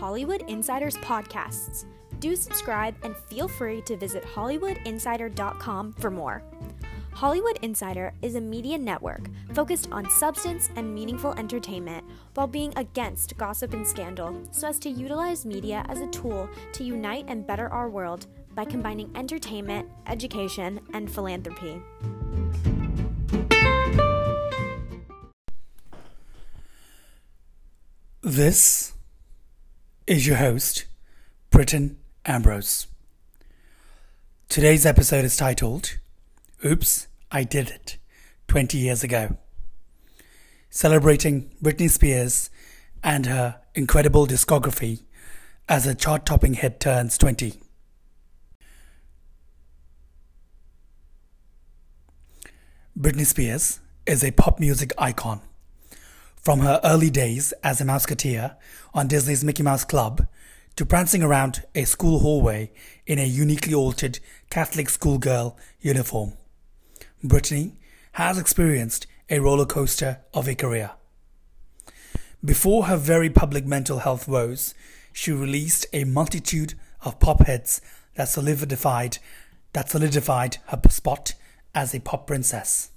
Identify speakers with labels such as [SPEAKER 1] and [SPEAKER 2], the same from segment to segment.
[SPEAKER 1] Hollywood Insiders podcasts. Do subscribe and feel free to visit HollywoodInsider.com for more. Hollywood Insider is a media network focused on substance and meaningful entertainment while being against gossip and scandal so as to utilize media as a tool to unite and better our world by combining entertainment, education, and philanthropy.
[SPEAKER 2] This is your host, Britton Ambrose. Today's episode is titled Oops, I Did It 20 Years Ago. Celebrating Britney Spears and her incredible discography as a chart topping hit turns 20. Britney Spears is a pop music icon from her early days as a Mouseketeer on Disney's Mickey Mouse Club to prancing around a school hallway in a uniquely altered Catholic schoolgirl uniform. Britney has experienced a roller coaster of a career. Before her very public mental health woes, she released a multitude of pop hits that solidified that solidified her spot as a pop princess.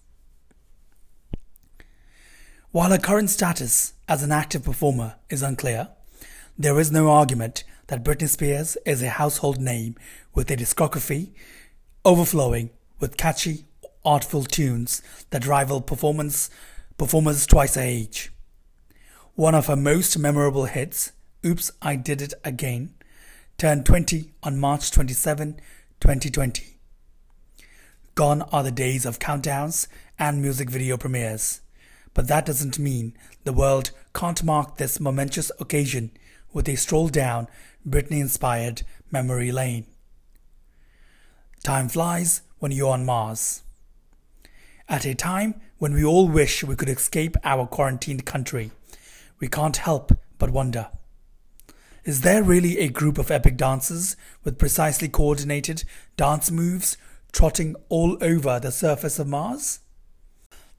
[SPEAKER 2] While her current status as an active performer is unclear, there is no argument that Britney Spears is a household name with a discography overflowing with catchy, artful tunes that rival performance performers twice her age. One of her most memorable hits, Oops, I Did It Again, turned 20 on March 27, 2020. Gone are the days of countdowns and music video premieres. But that doesn't mean the world can't mark this momentous occasion with a stroll down Britney inspired memory lane. Time flies when you're on Mars. At a time when we all wish we could escape our quarantined country, we can't help but wonder. Is there really a group of epic dancers with precisely coordinated dance moves trotting all over the surface of Mars?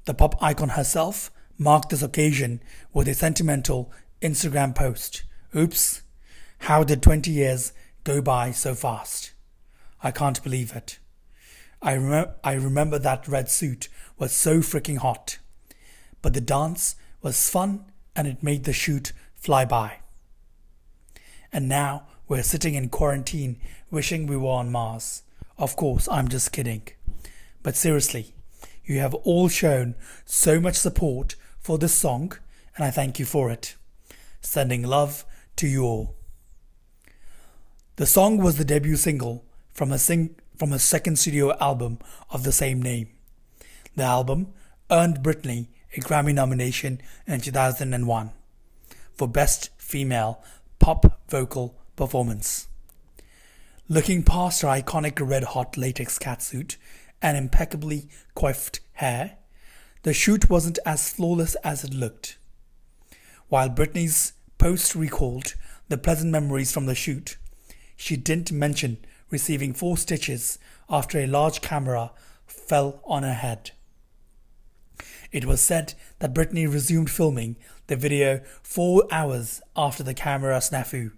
[SPEAKER 2] The pop icon herself marked this occasion with a sentimental Instagram post. Oops, how did 20 years go by so fast? I can't believe it. I, rem- I remember that red suit was so freaking hot. But the dance was fun and it made the shoot fly by. And now we're sitting in quarantine wishing we were on Mars. Of course, I'm just kidding. But seriously, you have all shown so much support for this song, and I thank you for it. Sending love to you all. The song was the debut single from a sing- from a second studio album of the same name. The album earned Britney a Grammy nomination in 2001 for Best Female Pop Vocal Performance. Looking past her iconic red hot latex catsuit and impeccably coiffed hair, the shoot wasn't as flawless as it looked. While Britney's post recalled the pleasant memories from the shoot, she didn't mention receiving four stitches after a large camera fell on her head. It was said that Britney resumed filming the video four hours after the camera snafu.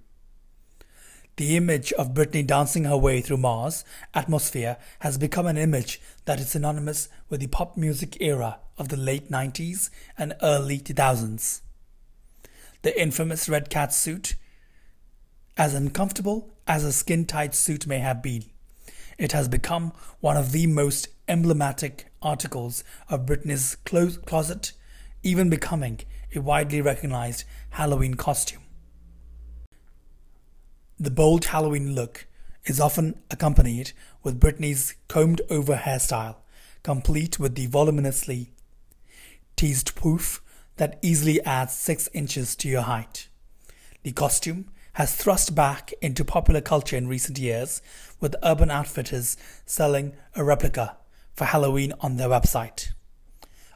[SPEAKER 2] The image of Britney dancing her way through Mars atmosphere has become an image that is synonymous with the pop music era of the late 90s and early 2000s. The infamous red cat suit, as uncomfortable as a skin tight suit may have been, it has become one of the most emblematic articles of Britney's closet, even becoming a widely recognized Halloween costume. The bold Halloween look is often accompanied with Britney's combed over hairstyle, complete with the voluminously teased poof that easily adds 6 inches to your height. The costume has thrust back into popular culture in recent years, with Urban Outfitters selling a replica for Halloween on their website.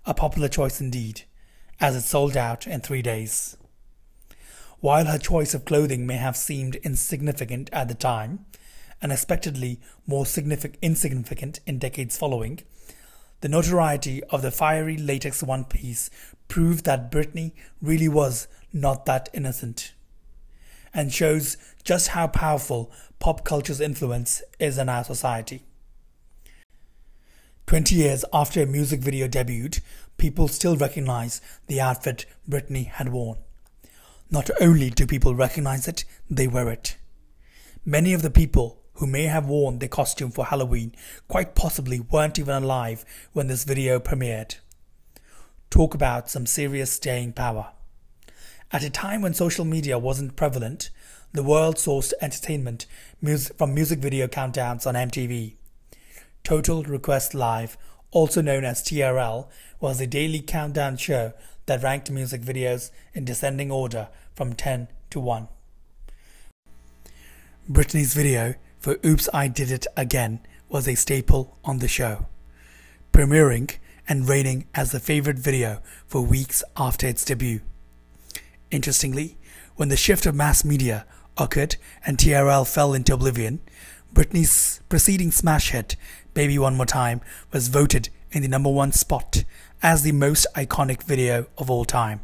[SPEAKER 2] A popular choice indeed, as it sold out in three days. While her choice of clothing may have seemed insignificant at the time, unexpectedly more insignificant in decades following, the notoriety of the fiery latex one piece proved that Britney really was not that innocent. and shows just how powerful pop culture's influence is in our society. 20 years after a music video debuted, people still recognize the outfit Britney had worn. Not only do people recognize it, they wear it. Many of the people who may have worn the costume for Halloween quite possibly weren't even alive when this video premiered. Talk about some serious staying power. At a time when social media wasn't prevalent, the world sourced entertainment from music video countdowns on MTV. Total Request Live, also known as TRL, was a daily countdown show that ranked music videos in descending order from 10 to 1. Britney's video for Oops I Did It Again was a staple on the show, premiering and reigning as the favorite video for weeks after its debut. Interestingly, when the shift of mass media occurred and TRL fell into oblivion, Britney's preceding smash hit, Baby One More Time, was voted in the number one spot as the most iconic video of all time.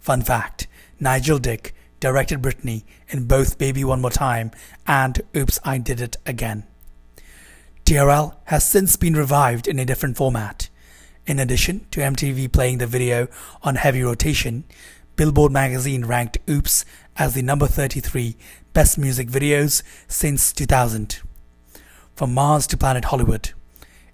[SPEAKER 2] Fun fact Nigel Dick directed Britney in both Baby One More Time and Oops, I Did It Again. TRL has since been revived in a different format. In addition to MTV playing the video on heavy rotation, Billboard magazine ranked Oops as the number 33 best music videos since 2000. From Mars to Planet Hollywood.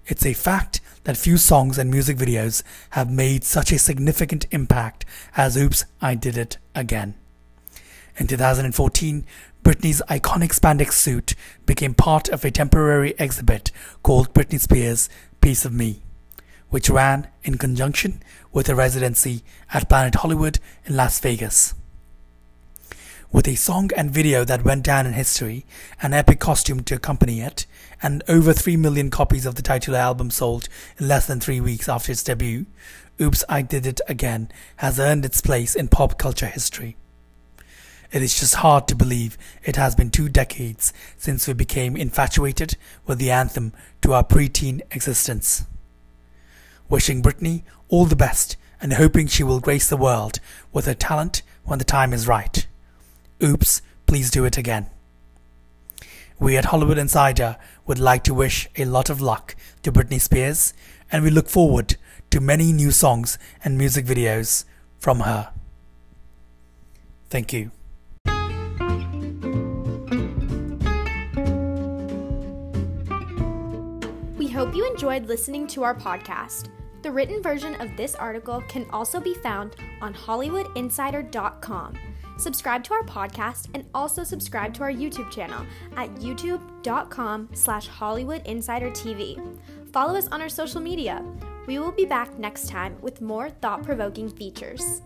[SPEAKER 2] It's a fact that few songs and music videos have made such a significant impact as Oops, I Did It Again. In 2014, Britney's iconic spandex suit became part of a temporary exhibit called Britney Spears Piece of Me, which ran in conjunction with a residency at Planet Hollywood in Las Vegas. With a song and video that went down in history, an epic costume to accompany it, and over 3 million copies of the title album sold in less than three weeks after its debut, Oops, I Did It Again has earned its place in pop culture history. It is just hard to believe it has been two decades since we became infatuated with the anthem to our preteen existence. Wishing Britney all the best and hoping she will grace the world with her talent when the time is right. Oops, please do it again. We at Hollywood Insider would like to wish a lot of luck to Britney Spears and we look forward to many new songs and music videos from her. Thank you.
[SPEAKER 1] We hope you enjoyed listening to our podcast. The written version of this article can also be found on HollywoodInsider.com. Subscribe to our podcast and also subscribe to our YouTube channel at youtube.com slash HollywoodInsiderTV. Follow us on our social media. We will be back next time with more thought-provoking features.